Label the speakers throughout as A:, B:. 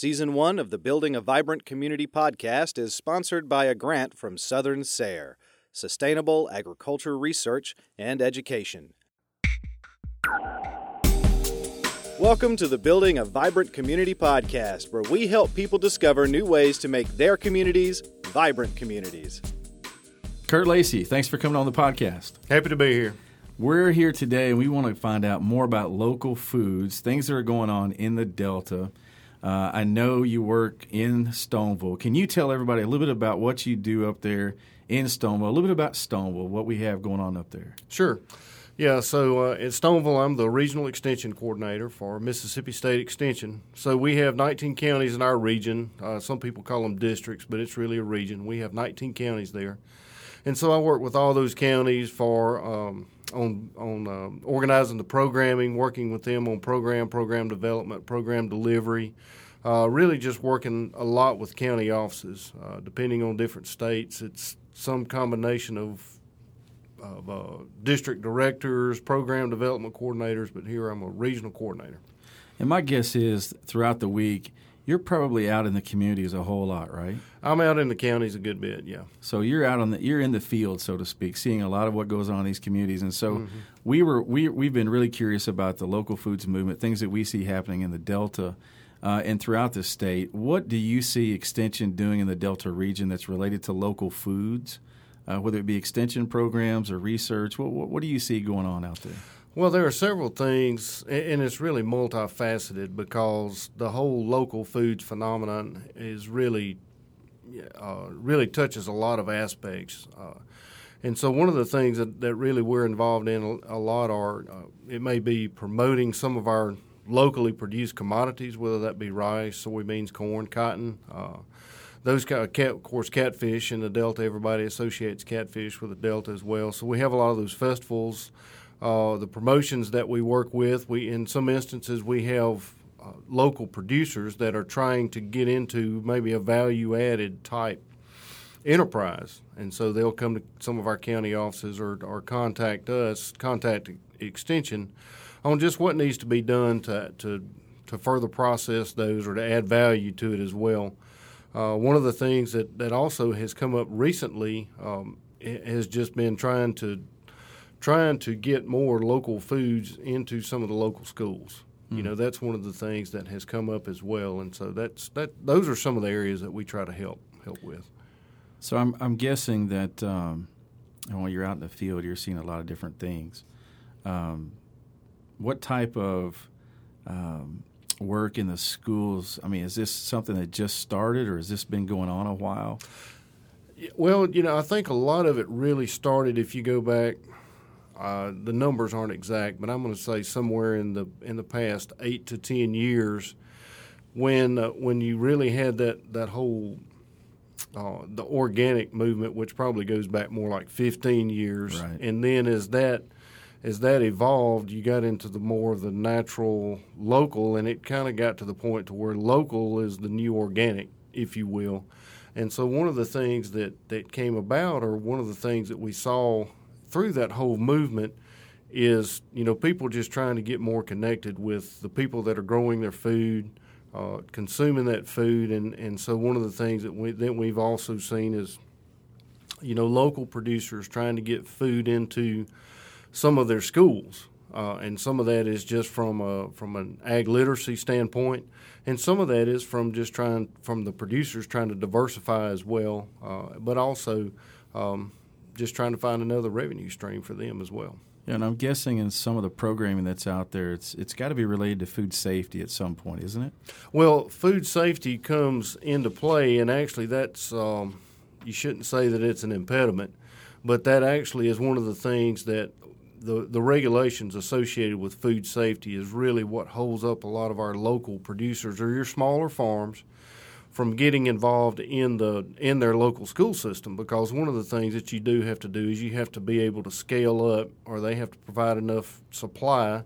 A: Season 1 of the Building a Vibrant Community podcast is sponsored by a grant from Southern SARE, Sustainable Agriculture Research and Education. Welcome to the Building a Vibrant Community podcast, where we help people discover new ways to make their communities vibrant communities.
B: Kurt Lacey, thanks for coming on the podcast.
C: Happy to be here.
B: We're here today and we want to find out more about local foods, things that are going on in the Delta. Uh, I know you work in Stoneville. Can you tell everybody a little bit about what you do up there in Stoneville, a little bit about Stoneville, what we have going on up there?
C: Sure. Yeah, so uh, Stoneville, I'm the regional extension coordinator for Mississippi State Extension. So we have 19 counties in our region. Uh, some people call them districts, but it's really a region. We have 19 counties there. And so I work with all those counties for um, on on um, organizing the programming, working with them on program, program development, program delivery. Uh, really, just working a lot with county offices. Uh, depending on different states, it's some combination of of uh, district directors, program development coordinators. But here, I'm a regional coordinator.
B: And my guess is throughout the week you're probably out in the communities a whole lot, right?
C: I'm out in the counties a good bit, yeah.
B: So you're out on the you're in the field, so to speak, seeing a lot of what goes on in these communities. And so mm-hmm. we were we we've been really curious about the local foods movement, things that we see happening in the Delta. Uh, and throughout the state, what do you see Extension doing in the Delta region that's related to local foods, uh, whether it be extension programs or research? What, what, what do you see going on out there?
C: Well, there are several things, and it's really multifaceted because the whole local foods phenomenon is really, uh, really touches a lot of aspects. Uh, and so, one of the things that, that really we're involved in a, lot are uh, it may be promoting some of our locally produced commodities, whether that be rice, soybeans, corn, cotton. Uh, those kind of, cat, of course, catfish in the Delta. Everybody associates catfish with the Delta as well. So we have a lot of those festivals uh, the promotions that we work with. We in some instances we have uh, local producers that are trying to get into maybe a value added type enterprise, and so they'll come to some of our county offices or, or contact us, contact Extension, on just what needs to be done to to to further process those or to add value to it as well. Uh, one of the things that, that also has come up recently um, has just been trying to trying to get more local foods into some of the local schools. Mm-hmm. You know, hmm. that's one of the things that has come up as well, and so that's that. Those are some of the areas that we try to help help with.
B: So I'm I'm guessing that um, when you're out in the field, you're seeing a lot of different things. Um, what type of um, work in the schools? I mean, is this something that just started, or has this been going on a while?
C: Well, you know, I think a lot of it really started if you go back uh, the numbers aren't exact, but I'm going to say somewhere in the in the past eight to ten years, when uh, when you really had that that whole uh, the organic movement, which probably goes back more like 15 years,
B: right.
C: and then as that as that evolved, you got into the more of the natural local, and it kind of got to the point to where local is the new organic, if you will. And so one of the things that, that came about, or one of the things that we saw through that whole movement is you know people just trying to get more connected with the people that are growing their food, uh, consuming that food, and, and so one of the things that we that we've also seen is you know local producers trying to get food into some of their schools, uh, and some of that is just from a from an ag literacy standpoint, and some of that is from just trying from the producers trying to diversify as well, uh, but also. Um, just trying to find another revenue stream for them as well.
B: Yeah, and I'm guessing in some of the programming that's out there, it's it's got to be related to food safety at some point, isn't it?
C: Well, food safety comes into play, and actually, that's um, you shouldn't say that it's an impediment, but that actually is one of the things that the the regulations associated with food safety is really what holds up a lot of our local producers or your smaller farms from getting involved in the in their local school system because one of the things that you do have to do is you have to be able to scale up or they have to provide enough supply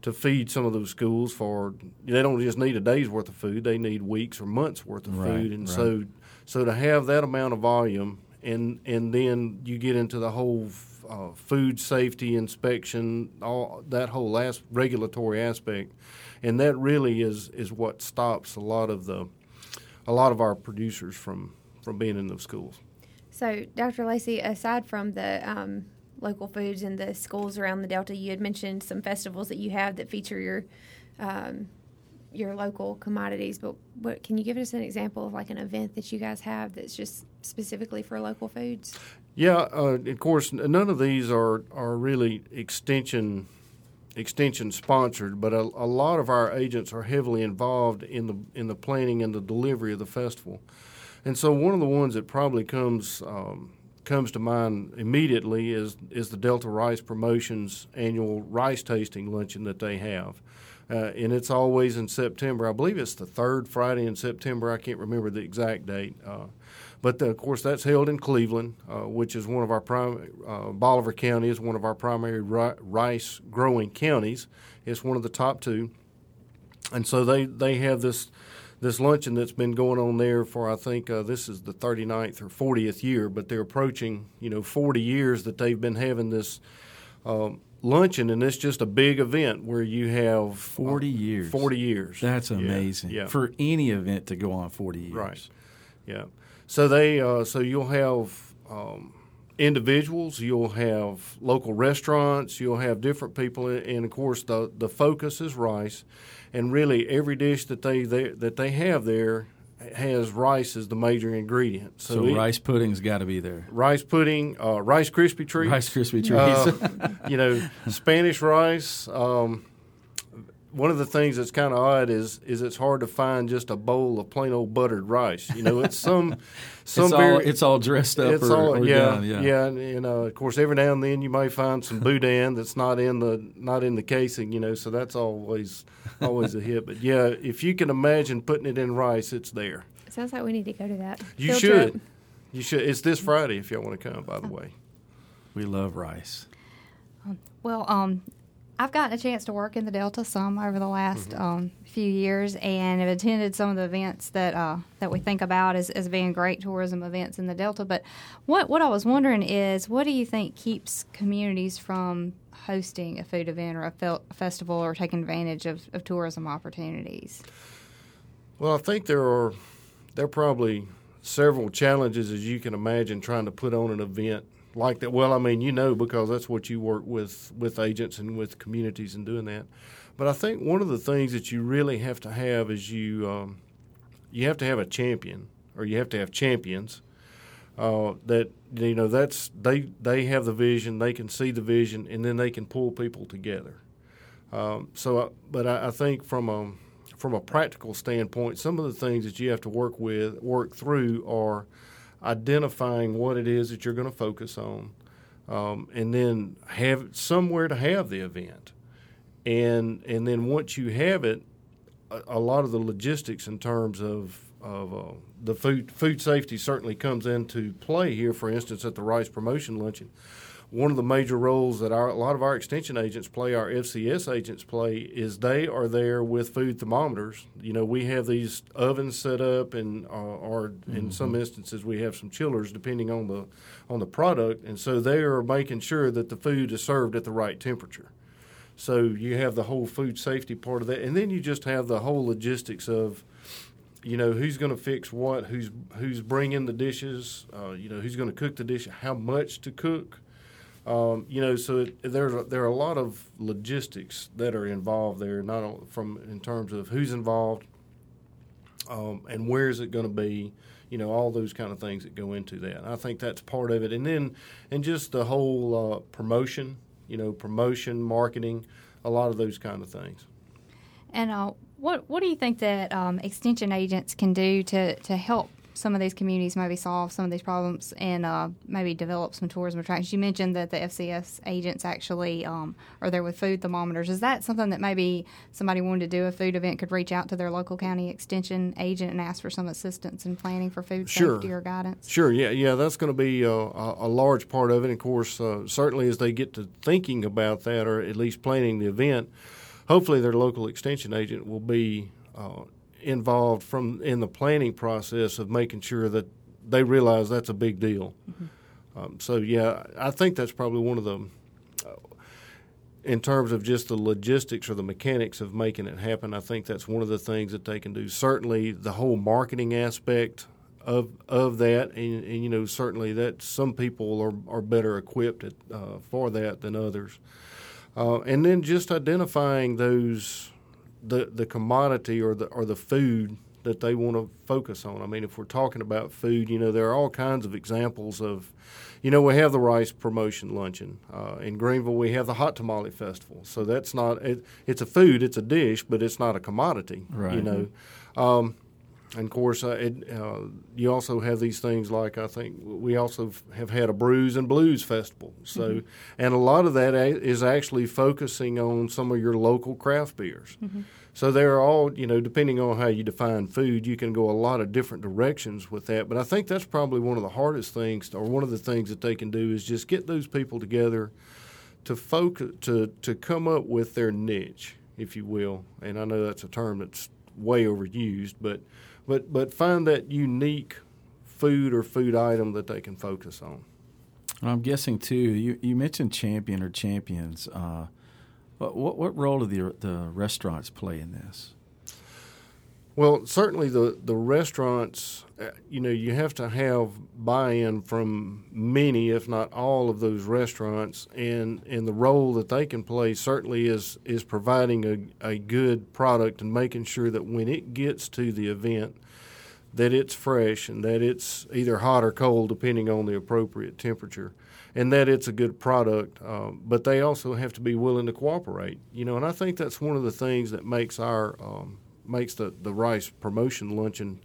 C: to feed some of those schools for they don't just need a day's worth of food they need weeks or months worth of
B: right,
C: food and
B: right.
C: so so to have that amount of volume and and then you get into the whole uh, food safety inspection all that whole last regulatory aspect and that really is is what stops a lot of the a lot of our producers from from being in those schools.
D: So, Dr. Lacey, aside from the um, local foods and the schools around the Delta, you had mentioned some festivals that you have that feature your um, your local commodities. But what can you give us an example of like an event that you guys have that's just specifically for local foods?
C: Yeah, uh, of course, none of these are are really extension extension sponsored, but a, a, lot of our agents are heavily involved in the in the planning and the delivery of the festival. And so one of the ones that probably comes um, comes to mind immediately is is the Delta Rice Promotions annual rice tasting luncheon that they have. Uh, and it's always in September. I believe it's the third Friday in September. I can't remember the exact date. Uh, but the, of course, that's held in Cleveland, uh, which is one of our prime. Uh, Bolivar County is one of our primary ri- rice growing counties. It's one of the top two, and so they they have this this luncheon that's been going on there for I think uh, this is the 39th or 40th year, but they're approaching you know 40 years that they've been having this um, luncheon, and it's just a big event where you have uh,
B: 40 years.
C: 40 years.
B: That's amazing.
C: Yeah, yeah.
B: For any event to go on 40 years.
C: Right. Yeah. So they uh, so you'll have um, individuals, you'll have local restaurants, you'll have different people, and of course the the focus is rice, and really every dish that they, they that they have there has rice as the major ingredient.
B: So, so it, rice pudding's got to be there.
C: Rice pudding, uh, Rice Krispie treats,
B: Rice Krispie treats.
C: Uh, you know, Spanish rice. Um, one of the things that's kind of odd is is it's hard to find just a bowl of plain old buttered rice. You know, it's some some
B: it's,
C: very,
B: all, it's all dressed up.
C: It's
B: or,
C: all
B: or
C: yeah,
B: done, yeah,
C: yeah. And, you know, of course, every now and then you may find some boudin that's not in the not in the casing. You know, so that's always always a hit. But yeah, if you can imagine putting it in rice, it's there.
D: Sounds like we need to go to that.
C: You
D: Field
C: should.
D: Trip.
C: You should. It's this Friday if y'all want to come. By the way,
B: we love rice.
E: Well, um, I've gotten a chance to work in the Delta some over the last mm-hmm. um, few years, and have attended some of the events that uh, that we think about as, as being great tourism events in the Delta. But what what I was wondering is, what do you think keeps communities from hosting a food event or a, fel- festival or taking advantage of, of tourism opportunities?
C: Well, I think there are there are probably several challenges as you can imagine trying to put on an event like that. Well, I mean, you know, because that's what you work with with agents and with communities and doing that. But I think one of the things that you really have to have is you um, you have to have a champion, or you have to have champions. Uh, that you know that's they they have the vision, they can see the vision, and then they can pull people together. Um, so, I, but I, I think from a from a practical standpoint, some of the things that you have to work with, work through, are identifying what it is that you're going to focus on, um, and then have somewhere to have the event, and and then once you have it, a, a lot of the logistics in terms of of uh, the food food safety certainly comes into play here. For instance, at the Rice Promotion Luncheon, one of the major roles that our, a lot of our extension agents play, our FCS agents play, is they are there with food thermometers. You know, we have these ovens set up, and uh, or mm-hmm. in some instances we have some chillers, depending on the on the product, and so they are making sure that the food is served at the right temperature. So you have the whole food safety part of that, and then you just have the whole logistics of you know who's going to fix what, who's who's bringing the dishes, uh, you know who's going to cook the dish, how much to cook, um, you know, so a, there are a lot of logistics that are involved there, not from in terms of who's involved um, and where is it going to be. You know, all those kind of things that go into that. I think that's part of it, and then and just the whole uh, promotion. You know, promotion, marketing, a lot of those kind of things.
E: And uh, what what do you think that um, extension agents can do to to help some of these communities maybe solve some of these problems and uh, maybe develop some tourism attractions. You mentioned that the FCS agents actually um, are there with food thermometers. Is that something that maybe somebody wanted to do a food event could reach out to their local county extension agent and ask for some assistance in planning for food
C: sure.
E: safety or guidance?
C: Sure, yeah, yeah, that's going to be uh, a, large part of it. Of course, uh, certainly as they get to thinking about that or at least planning the event, hopefully their local extension agent will be uh, involved from in the planning process of making sure that they realize that's a big deal. Mm-hmm. Um, so yeah, I think that's probably one of the. Uh, in terms of just the logistics or the mechanics of making it happen, I think that's one of the things that they can do. Certainly, the whole marketing aspect of of that, and, and you know, certainly that some people are, are better equipped at, uh, for that than others. Uh, and then just identifying those the the commodity or the or the food that they want to focus on. I mean, if we're talking about food, you know, there are all kinds of examples of, you know, we have the rice promotion luncheon uh, in Greenville. We have the hot tamale festival. So that's not it, it's a food, it's a dish, but it's not a commodity.
B: Right.
C: You know. Um, and of course, uh, it, uh, you also have these things like I think we also have had a brews and blues festival. So, mm-hmm. and a lot of that is actually focusing on some of your local craft beers. Mm-hmm. So they're all, you know, depending on how you define food, you can go a lot of different directions with that. But I think that's probably one of the hardest things, or one of the things that they can do is just get those people together to focus to to come up with their niche, if you will. And I know that's a term that's way overused, but but but find that unique food or food item that they can focus on.
B: I'm guessing too. You you mentioned champion or champions. Uh, what, what, what role do the the restaurants play in this?
C: Well, certainly the the restaurants, uh, you know, you have to have buy-in from many, if not all, of those restaurants, and and the role that they can play certainly is is providing a a good product and making sure that when it gets to the event, that it's fresh and that it's either hot or cold, depending on the appropriate temperature and that it's a good product. Um, but they also have to be willing to cooperate, you know. And I think that's one of the things that makes our um, makes the the rice promotion luncheon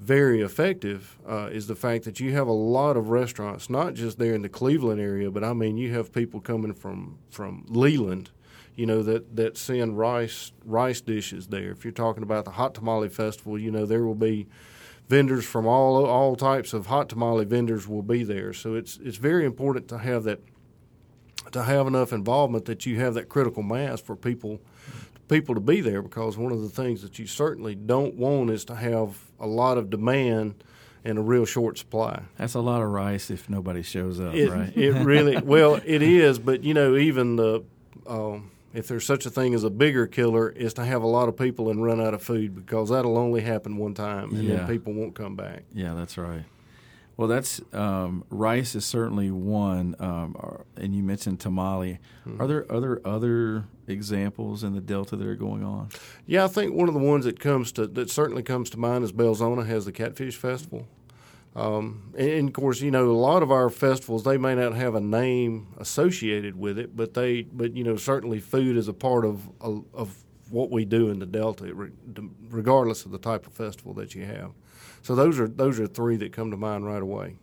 C: very effective uh, is the fact that you have a lot of restaurants, not just there in the Cleveland area, but I mean you have people coming from from Leland, you know that that send rice rice dishes there. If you're talking about the hot tamale festival, you know there will be vendors from all all types of hot tamale vendors will be there. So it's it's very important to have that to have enough involvement that you have that critical mass for people people to be there because one of the things that you certainly don't want is to have a lot of demand and a real short supply.
B: That's a lot of rice if nobody shows up,
C: it,
B: right?
C: it really well it is, but you know even the um, if there's such a thing as a bigger killer, is to have a lot of people and run out of food because that'll only happen one time, and yeah. then people won't come back.
B: Yeah, that's right. Well, that's um, rice is certainly one, um, and you mentioned tamale. Mm-hmm. Are there other other examples in the Delta that are going on?
C: Yeah, I think one of the ones that comes to that certainly comes to mind is Belzoni has the Catfish Festival. Um, and, of course, you know, a lot of our festivals they may not have a name associated with it, but they, but you know, certainly food is a part of of what we do in the Delta, regardless of the type of festival that you have. So those are those are three that come to mind right away.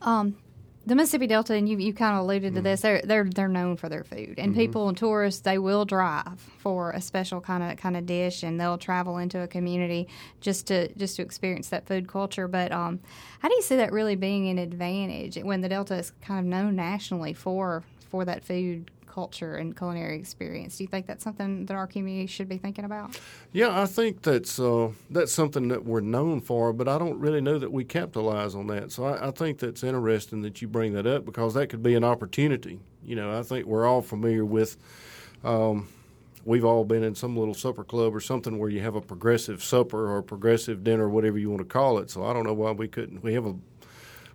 E: Um, the Mississippi Delta, and you you kind of alluded to mm-hmm. this. They're they're they're known for their food, and mm-hmm. people and tourists they will drive for a special kind of kind of dish, and they'll travel into a community just to just to experience that food culture. But um, how do you see that really being an advantage when the Delta is kind of known nationally for for that food culture and culinary experience. Do you think that's something that our community should be thinking about?
C: Yeah, I think that's uh, that's something that we're known for, but I don't really know that we capitalize on that. So I, I think that's interesting that you bring that up because that could be an opportunity. You know, I think we're all familiar with. Um, we've all been in some little supper club or something where you have a progressive supper or a progressive dinner, whatever you want to call it. So I don't know why we couldn't. We have a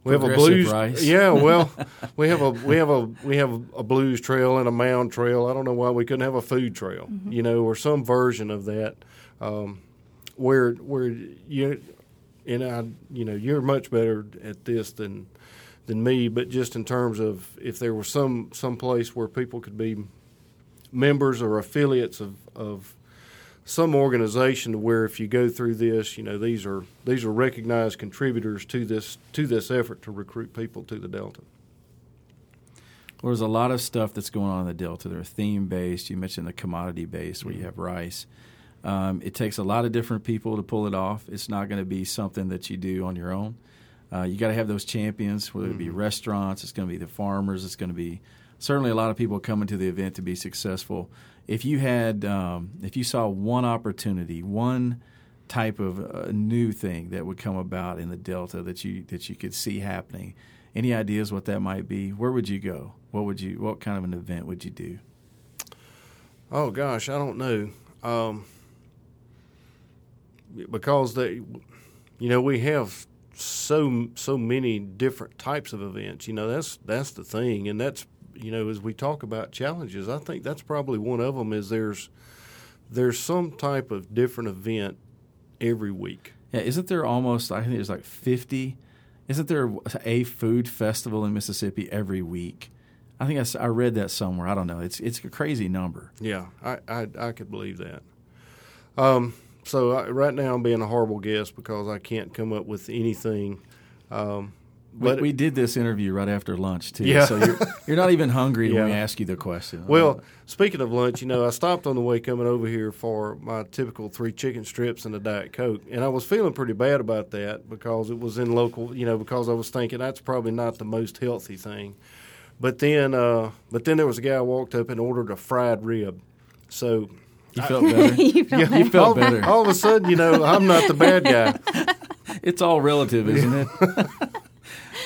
C: we have a blues.
B: Rice.
C: Yeah, well, we have a we have a we have a blues trail and a mound trail. I don't know why we couldn't have a food trail, mm-hmm. you know, or some version of that, um, where where you and I, you know, you're much better at this than than me. But just in terms of if there was some some place where people could be members or affiliates of of some organization to where if you go through this, you know these are these are recognized contributors to this to this effort to recruit people to the Delta.
B: Well, there's a lot of stuff that's going on in the Delta. They're theme based. You mentioned the commodity based, where you have rice. Um, it takes a lot of different people to pull it off. It's not going to be something that you do on your own. Uh, you got to have those champions, whether it be mm-hmm. restaurants, it's going to be the farmers, it's going to be certainly a lot of people coming to the event to be successful if you had um, if you saw one opportunity, one type of uh, new thing that would come about in the Delta that you that you could see happening, any ideas what that might be? Where would you go? what would you? What kind of an event would you do?
C: Oh gosh, I don't know. Um, because they, you know, we have so so many different types of events. You know, that's that's the thing, and that's you know, as we talk about challenges, I think that's probably one of them. Is there's there's some type of different event every week.
B: Yeah, isn't there almost? I think there's like fifty. Isn't there a food festival in Mississippi every week? I think I, I read that somewhere. I don't know. It's it's a crazy number.
C: Yeah, I I, I could believe that. Um, so I, right now I'm being a horrible guest because I can't come up with anything. Um,
B: we, we, did this interview right after lunch too.
C: Yeah.
B: So you're, you're not even hungry yeah. when we ask you the question.
C: Well, speaking of lunch, you know, I stopped on the way coming over here for my typical three chicken strips and a diet coke, and I was feeling pretty bad about that because it was in local. You know, because I was thinking that's probably not the most healthy thing. But then, uh, but then there was a guy walked up and ordered a fried rib. So
B: you felt better.
E: you, felt
B: yeah, you felt better.
C: All of a sudden, you know, I'm not the bad guy.
B: it's all relative, isn't it?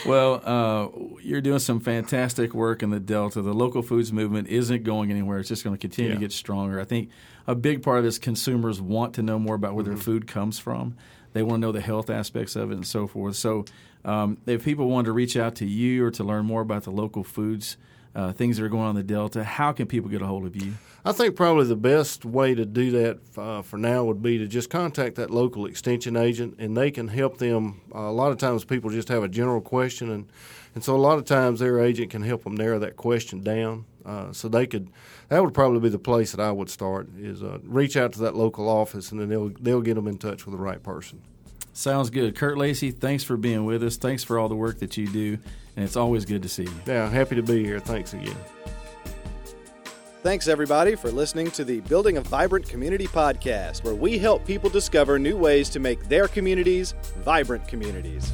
B: well, uh, you're doing some fantastic work in the Delta. The local foods movement isn't going anywhere. It's just going to continue yeah. to get stronger. I think a big part of this consumers want to know more about where mm-hmm. their food comes from. They want to know the health aspects of it and so forth. So, um, if people want to reach out to you or to learn more about the local foods, uh, things that are going on in the Delta, how can people get a hold of you?
C: I think probably the best way to do that uh, for now would be to just contact that local extension agent, and they can help them. Uh, a lot of times, people just have a general question, and and so a lot of times their agent can help them narrow that question down. Uh, so they could. That would probably be the place that I would start is uh, reach out to that local office, and then they'll they'll get them in touch with the right person.
B: Sounds good. Kurt Lacey, thanks for being with us. Thanks for all the work that you do, and it's always good to see you.
C: Yeah, happy to be here. Thanks again.
A: Thanks, everybody, for listening to the Building a Vibrant Community podcast, where we help people discover new ways to make their communities vibrant communities.